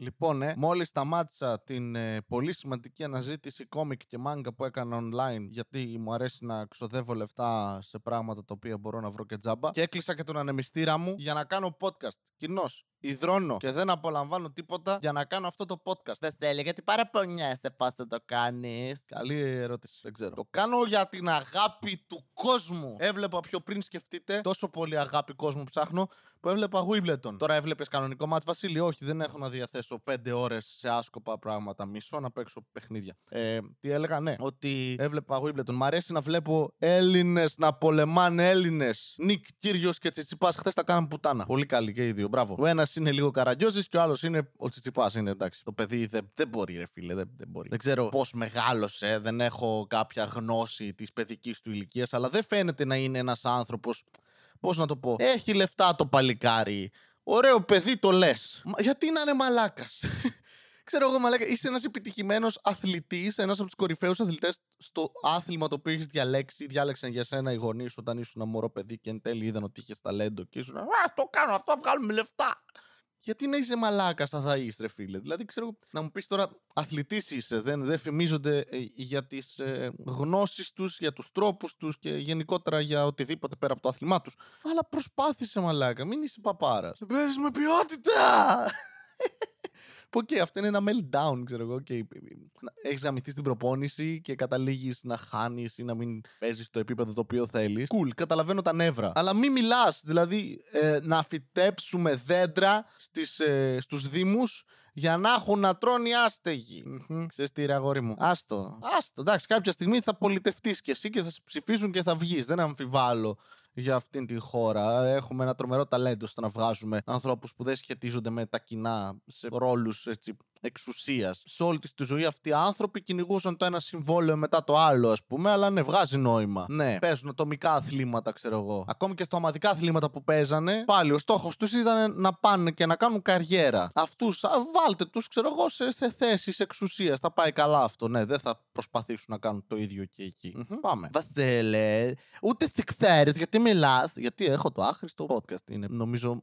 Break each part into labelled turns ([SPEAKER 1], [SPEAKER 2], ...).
[SPEAKER 1] Λοιπόν, ε, μόλις σταμάτησα την ε, πολύ σημαντική αναζήτηση κόμικ και μάγκα που έκανα online, γιατί μου αρέσει να ξοδεύω λεφτά σε πράγματα τα οποία μπορώ να βρω και τζάμπα, και έκλεισα και τον ανεμιστήρα μου για να κάνω podcast. Κοινώ. Ιδρώνω και δεν απολαμβάνω τίποτα για να κάνω αυτό το podcast. Δεν θέλει, γιατί παραπονιέσαι πώς θα το κάνεις; Καλή ερώτηση, δεν ξέρω. Το κάνω για την αγάπη του κόσμου. Έβλεπα πιο πριν σκεφτείτε τόσο πολύ αγάπη κόσμου ψάχνω που έβλεπα Wimbledon. Τώρα έβλεπες κανονικό μάτς Βασίλη; Όχι, δεν έχω να διαθέσω πέντε ώρες σε άσκοπα πράγματα. Μισό να παίξω παιχνίδια. Ε, τι έλεγα, ναι, ότι έβλεπα Wimbledon. Μ' αρέσει να βλέπω Έλληνες να πολεμάνε Έλληνες. Νικ Κύριος και Τσιτσιπάς. Χθες τα κάναμε πουτάνα. Πολύ καλή και οι δύο. Μπράβο. Ο ένας είναι λίγο καραγκιόζης και ο άλλος είναι ο Τσιτσιπάς. Είναι εντάξει. Το παιδί δεν, δεν μπορεί, ρε φίλε. Δεν, δεν μπορεί. Δεν ξέρω πώς μεγάλωσε. Δεν έχω κάποια γνώση της παιδικής του ηλικίας, αλλά δεν φαίνεται να είναι ένας άνθρωπος Πώς να το πω. Έχει λεφτά το παλικάρι. Ωραίο παιδί το λες. Γιατί να είναι μαλάκας; Ξέρω εγώ, μαλάκα, είσαι ένας επιτυχημένος αθλητής, ένας από τους κορυφαίους αθλητές στο άθλημα το οποίο έχεις διαλέξει. Διάλεξαν για σένα οι γονείς όταν ήσουν ένα μωρό παιδί και εν τέλει είδαν ότι είχες ταλέντο και ήσουν. Α, το κάνω αυτό, βγάλουμε λεφτά. Γιατί να είσαι μαλάκα σαν θα είσαι, ρε φίλε. Δηλαδή, ξέρω, να μου πεις τώρα, αθλητής είσαι. Δεν, δεν φημίζονται ε, για τις ε, γνώσεις τους, για τους τρόπους τους και γενικότερα για οτιδήποτε πέρα από το άθλημά τους. Αλλά προσπάθησε, μαλάκα. Μην είσαι παπάρας. Παίζεις με ποιότητα! Που okay, αυτό είναι ένα meltdown, ξέρω εγώ. Okay. Έχεις γαμηθεί στην προπόνηση και καταλήγεις να χάνεις ή να μην παίζεις στο επίπεδο το οποίο θέλεις. Cool, καταλαβαίνω τα νεύρα. Αλλά μην μιλάς. Δηλαδή, ε, να φυτέψουμε δέντρα στις, ε, στους Δήμους για να έχουν να τρώνε οι άστεγοι. Mm-hmm. Ξέρεις τι, ρε αγόρι μου. Άστο. Άστο. Εντάξει, κάποια στιγμή θα πολιτευτείς κι εσύ και θα σε ψηφίσουν και θα βγεις. Δεν αμφιβάλλω για αυτήν την χώρα. Έχουμε ένα τρομερό ταλέντο στο να βγάζουμε ανθρώπους που δεν σχετίζονται με τα κοινά σε ρόλους εξουσίας. Σε όλη τη ζωή αυτοί οι άνθρωποι κυνηγούσαν το ένα συμβόλαιο μετά το άλλο, ας πούμε, αλλά ναι, βγάζει νόημα. Ναι, παίζουν ατομικά αθλήματα, ξέρω εγώ. Ακόμη και στα ομαδικά αθλήματα που παίζανε, πάλι ο στόχος τους ήταν να πάνε και να κάνουν καριέρα. Αυτούς, βάλτε τους, ξέρω εγώ, σε, σε θέσεις εξουσίας. Θα πάει καλά αυτό. Ναι, δεν θα προσπαθήσουν να κάνουν το ίδιο και εκεί. Mm-hmm. Πάμε. Βασίλε, ούτε τι ξέρει γιατί μιλάς, γιατί έχω το άχρηστο podcast. Είναι νομίζω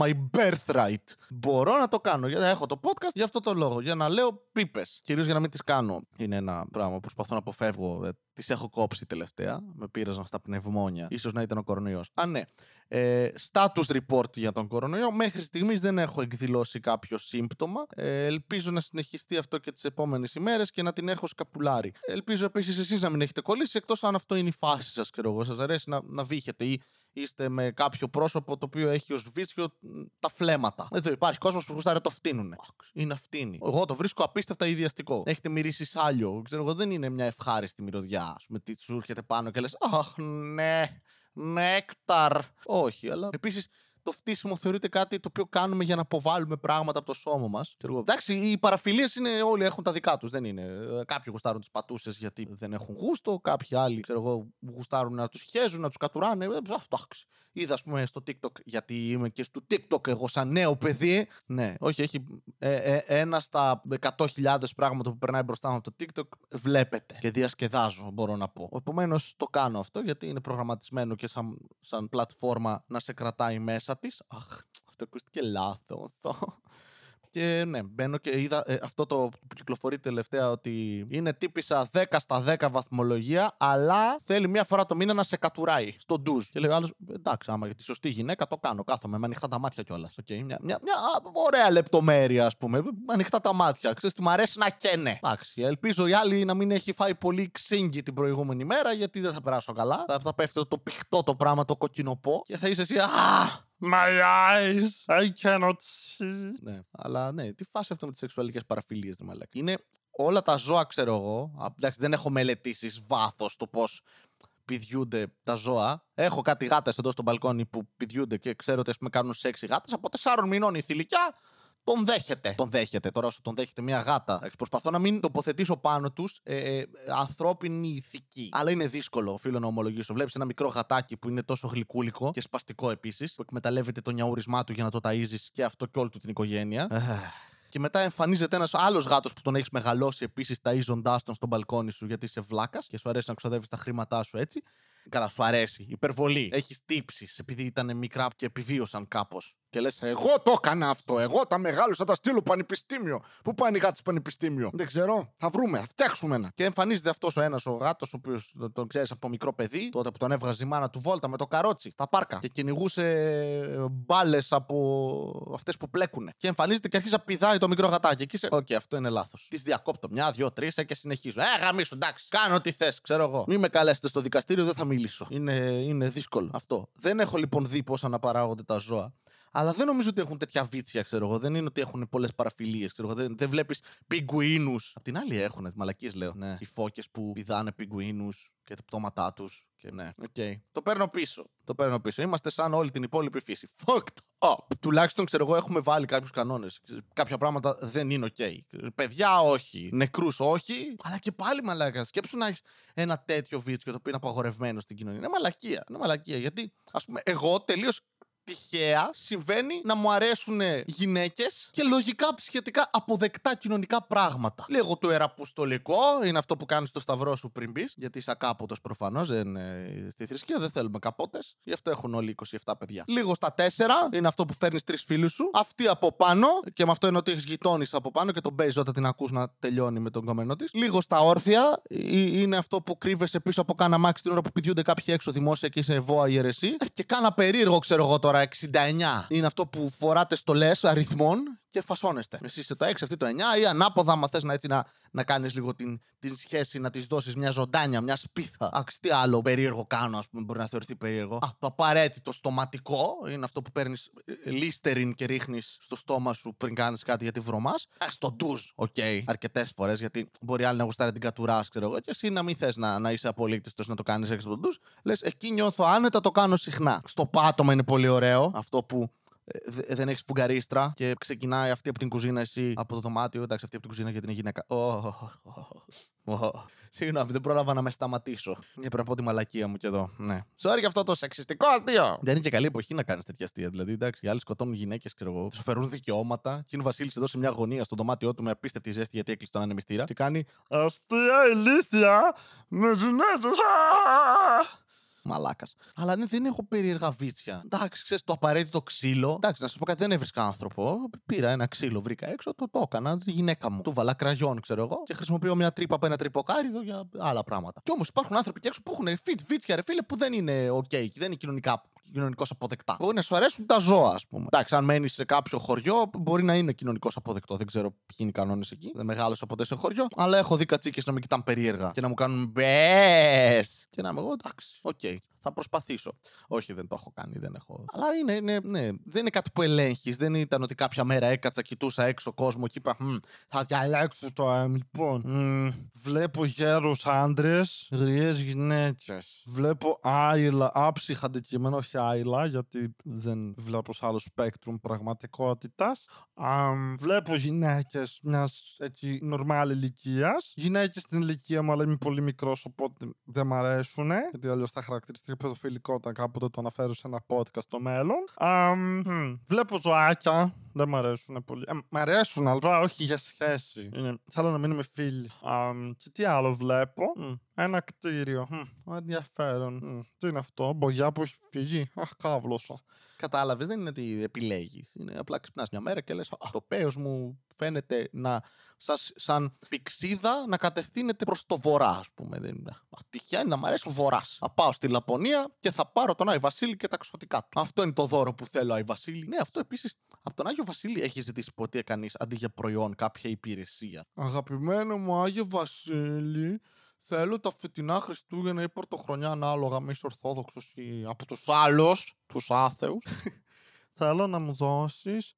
[SPEAKER 1] my birthright. Μπορώ να το κάνω γιατί έχω το podcast, γι' αυτό το λόγο. Για να λέω πίπες. Κυρίως για να μην τις κάνω. Είναι ένα πράγμα που προσπαθώ να αποφεύγω. Ε, τις έχω κόψει τελευταία. Με πήραζαν στα πνευμόνια. σω να ήταν ο κορονοϊός. Α, ναι. Ε, status report για τον κορονοϊό. Μέχρι στιγμής δεν έχω εκδηλώσει κάποιο σύμπτωμα. Ε, ελπίζω να συνεχιστεί αυτό και τις επόμενες ημέρες και να την έχω σκαπουλάρει. Ελπίζω επίσης εσείς να μην έχετε κολλήσει, εκτός αν αυτό είναι η φάση σας, ξέρω εγώ. Σας αρέσει να, να βύχετε ή είστε με κάποιο πρόσωπο το οποίο έχει ως βίτσιο τα φλέματα. Εδώ υπάρχει κόσμος που γουστάρει το φτύνουνε. Είναι φτύνει. Εγώ το βρίσκω απίστευτα ιδιαστικό. Έχετε μυρίσει σάλιο. Ξέρω εγώ, δεν είναι μια ευχάριστη μυρωδιά. Α πούμε, τι σου έρχεται πάνω και λες, Αχ, ναι, νέκταρ. Όχι, αλλά επίσης το φτύσιμο θεωρείται κάτι το οποίο κάνουμε για να αποβάλουμε πράγματα από το σώμα μας. Εντάξει, οι παραφιλίες είναι όλοι έχουν τα δικά τους. Δεν είναι. Ε, κάποιοι γουστάρουν τις πατούσες γιατί δεν έχουν γούστο. Κάποιοι άλλοι, ξέρω εγώ, γουστάρουν να τους χέζουν, να τους κατουράνε. Ε, εντάξει. Είδα, ας πούμε, στο TikTok, γιατί είμαι και στο TikTok εγώ σαν νέο παιδί. Ναι, όχι, έχει ε, ε, ένα στα 100.000 πράγματα που περνάει μπροστά μου από το TikTok. Βλέπετε και διασκεδάζω, μπορώ να πω. Επομένως, το κάνω αυτό γιατί είναι προγραμματισμένο και σαν, σαν πλατφόρμα να σε κρατάει μέσα της. Αχ, αυτό ακούστηκε λάθος. Και ναι, μπαίνω και είδα ε, αυτό το που κυκλοφορεί τελευταία ότι είναι τύπησα 10 στα 10 βαθμολογία, αλλά θέλει μία φορά το μήνα να σε κατουράει στο ντουζ. Και λέει άλλος, εντάξει, άμα για τη σωστή γυναίκα το κάνω, κάθομαι με ανοιχτά τα μάτια κιόλας. Okay, μια, μια, μια, ωραία λεπτομέρεια, ας πούμε. Με ανοιχτά τα μάτια. Ξέρεις τι μου αρέσει να καίνε. Εντάξει, ελπίζω η άλλη να μην έχει φάει πολύ ξύγκι την προηγούμενη μέρα, γιατί δεν θα περάσω καλά. Θα, θα πέφτει το πηχτό το πράγμα, το κοκκινοπό και θα είσαι εσύ. Α, My eyes, I cannot see. Ναι, αλλά ναι, τι φάση αυτό με τις σεξουαλικές παραφιλίες, δεν μαλάκα. Είναι όλα τα ζώα, ξέρω εγώ. Εντάξει, δεν έχω μελετήσεις βάθος το πώς πηδιούνται τα ζώα. Έχω κάτι γάτες εδώ στο μπαλκόνι που πηδιούνται και ξέρω ότι πούμε, κάνουν σεξ οι γάτες. Από 4 μηνών η θηλυκιά τον δέχεται. Τον δέχεται. Τώρα όσο τον δέχεται μια γάτα. Προσπαθώ να μην τοποθετήσω πάνω τους ε, ε, ανθρώπινη ηθική. Αλλά είναι δύσκολο, φίλο να ομολογήσω. Βλέπεις ένα μικρό γατάκι που είναι τόσο γλυκούλικο και σπαστικό επίσης, που εκμεταλλεύεται το νιαούρισμά του για να το ταζει και αυτό και όλη του την οικογένεια. Και μετά εμφανίζεται ένας άλλος γάτος που τον έχεις μεγαλώσει επίσης ταΐζοντάς τον στο μπαλκόνι σου γιατί είσαι βλάκας και σου αρέσει να ξοδεύεις τα χρήματά σου έτσι. Καλά, σου αρέσει. Υπερβολή. Έχεις τύψεις επειδή ήταν μικρά και επιβίωσαν κάπως. Και λες, εγώ το έκανα αυτό. Εγώ τα μεγάλου θα τα στείλω πανεπιστήμιο. Πού πάνε οι γάτες πανεπιστήμιο; Δεν ξέρω. Θα βρούμε, θα φτιάξουμε ένα. Και εμφανίζεται αυτός ο ένας ο γάτος, ο οποίος τον, τον ξέρεις από μικρό παιδί, τότε που τον έβγαζε η μάνα του βόλτα με το καρότσι στα πάρκα και κυνηγούσε μπάλες από αυτές που πλέκουν. Και εμφανίζεται και αρχίζει να πηδάει το μικρό γατάκι. Και είσαι, Οκ, αυτό είναι λάθος. Τη διακόπτω μια, δύο, τρεις και συνεχίζω. Ε, γαμίσου, εντάξει. Κάνω ό,τι θες, ξέρω εγώ. Μην με καλέσετε στο δικαστήριο, δεν θα μιλήσω. Είναι, είναι δύσκολο αυτό. Δεν έχω λοιπόν δει πώς αναπαράγονται τα ζώα. Αλλά δεν νομίζω ότι έχουν τέτοια βίτσια, ξέρω εγώ. Δεν είναι ότι έχουν πολλές παραφιλίες, ξέρω εγώ. Δεν, δεν βλέπεις πιγκουίνους. Απ' την άλλη έχουν, μαλακίες λέω. Ναι. Οι φώκες που πηδάνε πιγκουίνους και τα πτώματά τους. Και ναι, οκ. Το παίρνω πίσω. Το παίρνω πίσω. Είμαστε σαν όλη την υπόλοιπη φύση. Fucked up. Τουλάχιστον ξέρω εγώ έχουμε βάλει κάποιους κανόνες. Κάποια πράγματα δεν είναι οκ. Παιδιά όχι. Νεκρούς όχι. Αλλά και πάλι μαλάκας. Σκέψου να έχεις ένα τέτοιο βίτσιο το οποίο είναι απαγορευμένο στην κοινωνία. Είναι μαλακία. Είναι μαλακία. Γιατί ας πούμε εγώ τελείως τυχαία συμβαίνει να μου αρέσουν γυναίκες και λογικά σχετικά αποδεκτά κοινωνικά πράγματα. Λίγο το ιεραποστολικό είναι αυτό που κάνεις το σταυρό σου πριν μπεις, γιατί είσαι ακάποτος προφανώς, δεν στη θρησκεία, δεν θέλουμε καπότες. Γι' αυτό έχουν όλοι 27 παιδιά. Λίγο στα 4 είναι αυτό που φέρνεις τρεις φίλους σου. Αυτή από πάνω, και με αυτό είναι ότι έχεις γειτόνι από πάνω και τον παίζεις όταν την ακούς να τελειώνει με τον κομμένο της. Λίγο στα όρθια είναι αυτό που κρύβεσαι πίσω από κάνα μάξι την ώρα που πηδιούνται κάποιοι έξω δημόσια και είσαι βόα η αιρεσί. Και κάνα περίεργο, ξέρω εγώ τώρα, 69 είναι αυτό που φοράτε στολέ αριθμών και φασώνεστε. Εσύ είσαι το 6, αυτή το 9 ή ανάποδα, άμα θες να, έτσι, να, να κάνεις λίγο την, την σχέση, να της δώσεις μια ζωντάνια, μια σπίθα. Άξι, τι άλλο περίεργο κάνω, ας πούμε, μπορεί να θεωρηθεί περίεργο. Α, το απαραίτητο στοματικό είναι αυτό που παίρνεις Listerine και ρίχνεις στο στόμα σου πριν κάνεις κάτι γιατί βρωμάς. Στο ντουζ, OK, okay, αρκετές φορές γιατί μπορεί άλλη να γουστάρει την κατουρά, ξέρω εγώ, και εσύ να μην θες να, να είσαι απολίτιστο να το κάνεις έξω από τον ντουζ. Λες, εκεί νιώθω άνετα, το κάνω συχνά. Στο πάτωμα είναι πολύ ωραίο αυτό που ε, δεν έχεις σφουγγαρίστρα και ξεκινάει αυτή από την κουζίνα, εσύ από το δωμάτιο. Εντάξει, αυτή από την κουζίνα γιατί είναι γυναίκα. Συγγνώμη, δεν πρόλαβα να με σταματήσω. Για πρέπει να πω τη μαλακία μου και εδώ. Ναι. Sorry για αυτό το σεξιστικό αστείο. Δεν είναι και καλή εποχή να κάνεις τέτοια αστεία. Δηλαδή, εντάξει, οι άλλοι σκοτώνουν γυναίκες, ξέρω εγώ, τους αφαιρούν δικαιώματα. Και είναι ο Βασίλης εδώ σε μια γωνία στο δωμάτιό του με απίστευτη ζέστη γιατί έκλεισε τον ανεμιστήρα. Και κάνει Αστεία ηλίθεια με γυναίκες. Μαλάκας. Αλλά ναι, δεν έχω περίεργα βίτσια. Εντάξει, ξέρεις το απαραίτητο ξύλο. Εντάξει, να σας πω κάτι, δεν έβρισκα άνθρωπο. Πήρα ένα ξύλο, βρήκα έξω, το, το έκανα. Τη γυναίκα μου. Του βάλα κραγιόν, ξέρω εγώ. Και χρησιμοποιώ μια τρύπα από ένα τρυποκάρυδο για άλλα πράγματα. Κι όμως υπάρχουν άνθρωποι εκεί έξω που έχουν φετίχ βίτσια, ρε φίλε, που δεν είναι OK, δεν είναι κοινωνικά κοινωνικώς αποδεκτά. Μπορεί να σου αρέσουν τα ζώα, ας πούμε. Εντάξει, αν μένεις σε κάποιο χωριό, μπορεί να είναι κοινωνικώς αποδεκτό. Δεν ξέρω ποιοι είναι οι κανόνες εκεί. Δεν μεγάλωσα ποτέ σε χωριό. Αλλά έχω δει κατσίκες να με κοιτάνε περίεργα και να μου κάνουν μπεε. Και να είμαι εγώ, εντάξει, OK. Okay. Θα προσπαθήσω. Όχι, δεν το έχω κάνει, δεν έχω. Αλλά είναι, είναι, ναι, δεν είναι κάτι που ελέγχεις. Δεν ήταν ότι κάποια μέρα έκατσα, κοιτούσα έξω κόσμο και είπα Θα διαλέξω το λοιπόν. βλέπω γέρους άντρες, γριές γυναίκες. Βλέπω άειλα, άψυχα αντικείμενα, όχι άειλα, γιατί δεν βλέπω σε άλλο σπέκτρουμ πραγματικότητας. βλέπω γυναίκες μιας έτσι νορμάλ ηλικίας. Γυναίκες στην ηλικία μου, αλλά είμαι πολύ μικρός, οπότε δεν μ' αρέσουν. Γιατί αλλιώς θα χαρακτηριστεί και παιδοφιλικότητα κάποτε το αναφέρω σε ένα podcast στο μέλλον. Um, βλέπω ζωάκια. Δεν μ' αρέσουν πολύ. Ε, μ' αρέσουν, αλλά όχι για σχέση. Είναι, θέλω να μείνουμε φίλοι. Um, και τι άλλο βλέπω; Mm. Ένα κτίριο. Mm. Ενδιαφέρον. Mm. Τι είναι αυτό, μπογιά που έχει φύγει. Αχ, κάβλωσα. Κατάλαβες, δεν είναι ότι επιλέγεις. Είναι απλά ξυπνάς μια μέρα και λες: Το πέος μου φαίνεται να σας, σαν πηξίδα να κατευθύνεται προς το βορρά, ας πούμε. Δεν είναι. Τυχαία να μου αρέσει ο βορράς. Θα πάω στη Λαπωνία και θα πάρω τον Άι Βασίλη και τα ξωτικά του. Αυτό είναι το δώρο που θέλω, Άι Βασίλη. Ναι, αυτό επίσης από τον Άγιο Βασίλη έχει ζητήσει ποτέ κανείς αντί για προϊόν κάποια υπηρεσία. Αγαπημένο μου Άγιο Βασίλη, θέλω τα φετινά Χριστούγεννα ή Πρωτοχρονιά ανάλογα με είσαι Ορθόδοξος ή από τους άλλους, τους άθεους θέλω να μου δώσεις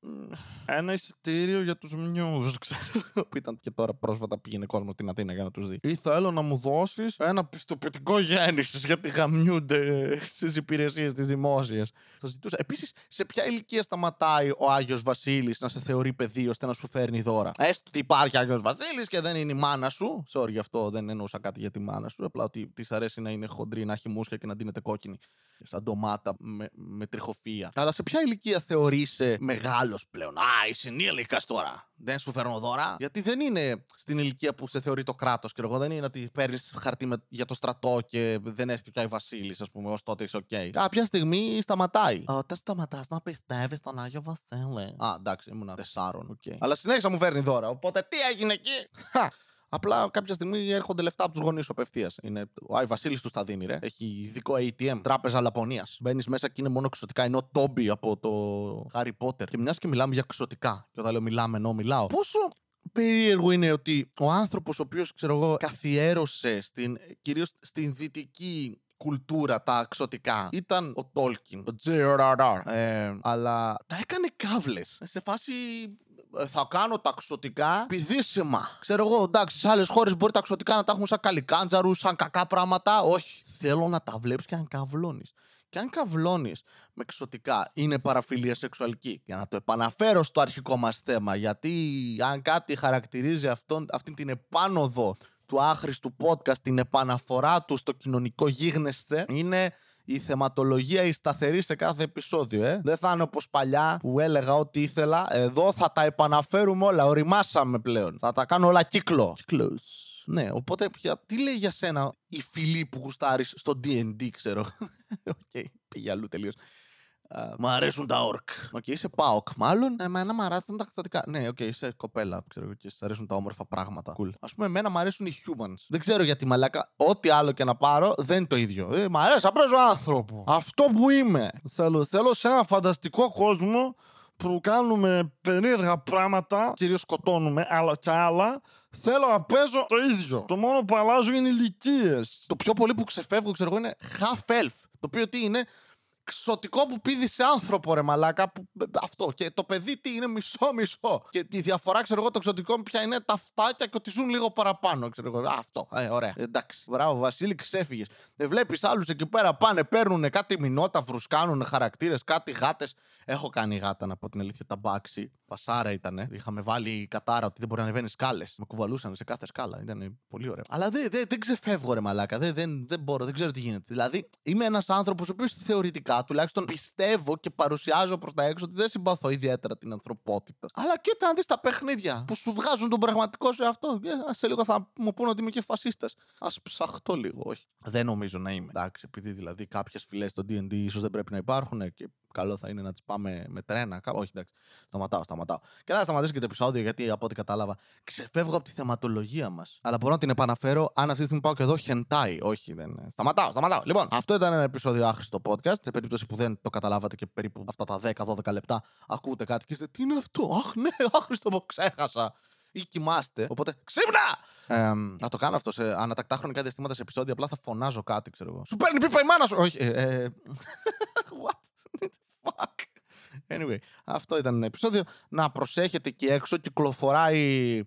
[SPEAKER 1] ένα εισιτήριο για τους μνιούς. Ξέρω. Που ήταν και τώρα πρόσφατα πήγαινε κόσμο στην Αθήνα για να τους δει. Ή θέλω να μου δώσεις ένα πιστοποιητικό γέννησης γιατί γαμιούνται στις υπηρεσίες τη δημόσια. Θα ζητούσα. Επίσης, σε ποια ηλικία σταματάει ο Άγιος Βασίλης να σε θεωρεί παιδί ώστε να σου φέρνει δώρα; Έστω ότι υπάρχει Άγιος Βασίλης και δεν είναι η μάνα σου. Sorry γι' αυτό δεν εννοούσα κάτι για τη μάνα σου. Απλά ότι της αρέσει να είναι χοντρή, να έχει μουσια και να ντύνεται κόκκινη. Σαν ντομάτα με, με τριχοφυΐα. Αλλά σε ποια ηλικία θεωρείσαι μεγάλος πλέον; Α, είσαι ενήλικα τώρα. Δεν σου φέρνω δώρα. Γιατί δεν είναι στην ηλικία που σε θεωρεί το κράτος. Και εγώ δεν είναι ότι παίρνεις χαρτί με, για το στρατό και δεν έρχεται ο Άι Βασίλης, ας πούμε, ως τότε είσαι OK. Okay. Κάποια στιγμή σταματάει. Όταν σταματάς να πιστεύεις στον Άγιο Βασίλη. Α, εντάξει, ήμουν τεσσάρων. Okay. Αλλά συνέχεια μου φέρνει δώρα. Οπότε τι έγινε εκεί; Απλά κάποια στιγμή έρχονται λεφτά από τους γονείς απευθείας. Ο Άι Βασίλης τους τα δίνει, ρε. Έχει ειδικό ATM, τράπεζα Λαπωνίας. Μπαίνεις μέσα και είναι μόνο εξωτικά. Ενώ ο Τόμπι από το Harry Potter. Και μιας και μιλάμε για εξωτικά. Και όταν λέω μιλάμε, ενώ μιλάω. Πόσο περίεργο είναι ότι ο άνθρωπος ο οποίος, ξέρω εγώ, καθιέρωσε στην, κυρίως στην δυτική κουλτούρα τα εξωτικά ήταν ο Τόλκιν, ο J.R.R. Ε, αλλά τα έκανε κάβλες. Σε φάση ε, θα κάνω τα ξωτικά πηδήσιμα. Ξέρω εγώ, εντάξει, σε άλλες χώρες μπορεί τα ξωτικά να τα έχουν σαν καλικάντζαρους, σαν κακά πράγματα. Όχι. Θέλω να τα βλέπεις και αν καβλώνεις. Και αν καβλώνεις με ξωτικά, είναι παραφιλία σεξουαλική. Για να το επαναφέρω στο αρχικό μας θέμα, γιατί αν κάτι χαρακτηρίζει αυτόν, αυτή την επάνωδο του άχρηστου podcast, την επαναφορά του στο κοινωνικό γίγνεσθε, είναι η θεματολογία η σταθερή σε κάθε επεισόδιο, ε. Δεν θα είναι όπως παλιά που έλεγα ό,τι ήθελα. Εδώ θα τα επαναφέρουμε όλα. Οριμάσαμε πλέον. Θα τα κάνω όλα κύκλο. Κύκλος. Ναι, οπότε τι λέει για σένα η φυλή που γουστάρεις στο D&D, ξέρω. OK, okay, πήγε αλλού τελείως. Uh, μ' αρέσουν τα orc. OK, okay, είσαι ΠΑΟΚ. Μάλλον εμένα μ' αρέσουν τα εξωτικά. Ναι, OK, okay, είσαι κοπέλα, ξέρω και σε αρέσουν τα όμορφα πράγματα. Cool. Ας πούμε, εμένα μ' αρέσουν οι humans. Δεν ξέρω γιατί μαλάκα. Ό,τι άλλο και να πάρω δεν είναι το ίδιο. Ε, μ' αρέσει, απλώς ο άνθρωπος. Αυτό που είμαι. Θέλω, θέλω σε ένα φανταστικό κόσμο που κάνουμε περίεργα πράγματα, κυρίως σκοτώνουμε, αλλά και άλλα, θέλω να παίζω το ίδιο. Το μόνο που αλλάζω είναι ηλικίες. Το πιο πολύ που ξεφεύγω, ξέρω εγώ, είναι half elf. Το οποίο τι είναι, ξωτικό που πήδησε άνθρωπο, ρε μαλάκα. Που, αυτό. Και το παιδί τι είναι μισό-μισό. Και η διαφορά, ξέρω εγώ, το ξωτικό πια είναι τα φτάκια και ότι ζουν λίγο παραπάνω. Ξέρω εγώ. Αυτό. Ε, ωραία. Εντάξει. Μπράβο, Βασίλη, ξέφυγες. Δεν βλέπεις άλλους εκεί πέρα πάνε, παίρνουν κάτι μηνόταυρου, κάνουν χαρακτήρες, κάτι γάτες. Έχω κάνει γάτα, να πω την αλήθεια, τα μπάξι. Φασάρα ήταν. Είχαμε βάλει κατάρα ότι δεν μπορεί να ανεβαίνεις σκάλες. Με κουβαλούσαν σε κάθε σκάλα. Ήταν πολύ ωραίο. Αλλά δεν, δεν, δεν ξεφεύγω, ρε μαλάκα. Δεν, δεν, δεν μπορώ, δεν ξέρω τι γίνεται. Δηλαδή, είμαι ένας άνθρωπος ο οποίος θεωρητικά τουλάχιστον πιστεύω και παρουσιάζω προς τα έξω ότι δεν συμπαθώ ιδιαίτερα την ανθρωπότητα. Αλλά κοίτα να δεις τα παιχνίδια που σου βγάζουν τον πραγματικό σου αυτό. Ε, σε λίγο θα μου πούνε ότι είμαι και φασίστας. Α ψαχτώ λίγο, όχι. Δεν νομίζω να είμαι. Εντάξει, επειδή δηλαδή κάποιες φυλές στο DD ίσως δεν πρέπει να υπάρχουν και καλό θα είναι να τις πάμε με τρένα. Όχι, εντάξει. Σταματάω, σταματάω. Και να σταματήσω και το επεισόδιο, γιατί από ό,τι κατάλαβα, ξεφεύγω από τη θεματολογία μας. Αλλά μπορώ να την επαναφέρω αν αυτή τη στιγμή πάω και εδώ χεντάει. Όχι, δεν. Σταματάω, σταματάω. Λοιπόν, αυτό ήταν ένα επεισόδιο άχρηστο podcast. Σε περίπτωση που δεν το καταλάβατε και περίπου αυτά τα 10-12 λεπτά ακούτε κάτι και είστε Τι είναι αυτό, Αχ, ναι, άχρηστο που ξέχασα ή κοιμάστε. Οπότε ξύπνα! Ε, να το κάνω αυτό σε ανατακτά χρονικά διαστήματα σε επεισόδια. Απλά θα φωνάζω κάτι, ξέρω εγώ. Σου παίρνει πίπα η μάνα σου! Όχι. Ε, ε, what? Fuck; Anyway, αυτό ήταν ένα επεισόδιο. Να προσέχετε εκεί έξω. Κυκλοφοράει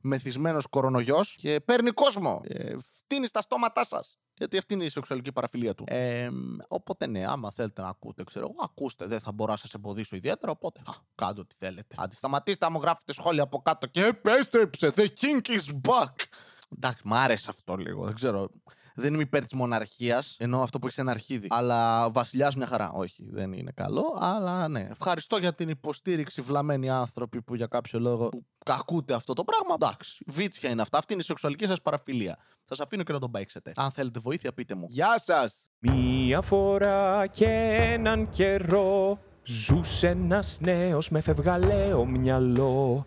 [SPEAKER 1] μεθυσμένος κορονοϊός και παίρνει κόσμο. Ε, φτύνει στα στόματά σας. Γιατί αυτή είναι η σεξουαλική παραφιλία του. Ε, οπότε ναι, άμα θέλετε να ακούτε, ξέρω εγώ, ακούστε. Δεν θα μπορώ να σας εμποδίσω ιδιαίτερα. Οπότε α, κάντε ό,τι θέλετε. Αντισταματήστε, μου γράφετε σχόλια από κάτω και επέστρεψε. The king is back. Εντάξει, μ' άρεσε αυτό λίγο. Δεν ξέρω. Δεν είμαι υπέρ της μοναρχίας, ενώ αυτό που έχεις ένα αρχίδι. Αλλά βασιλιάς μια χαρά. Όχι, δεν είναι καλό. Αλλά ναι. Ευχαριστώ για την υποστήριξη, βλαμμένοι άνθρωποι που για κάποιο λόγο κακούτε αυτό το πράγμα. Εντάξει, βίτσια είναι αυτά. Αυτή είναι η σεξουαλική σας παραφιλία. Σας αφήνω και να τον παίξετε. Αν θέλετε βοήθεια, πείτε μου. Γεια σας!
[SPEAKER 2] Μία φορά και έναν καιρό ζούσε ένας νέος με φευγαλαίο μυαλό.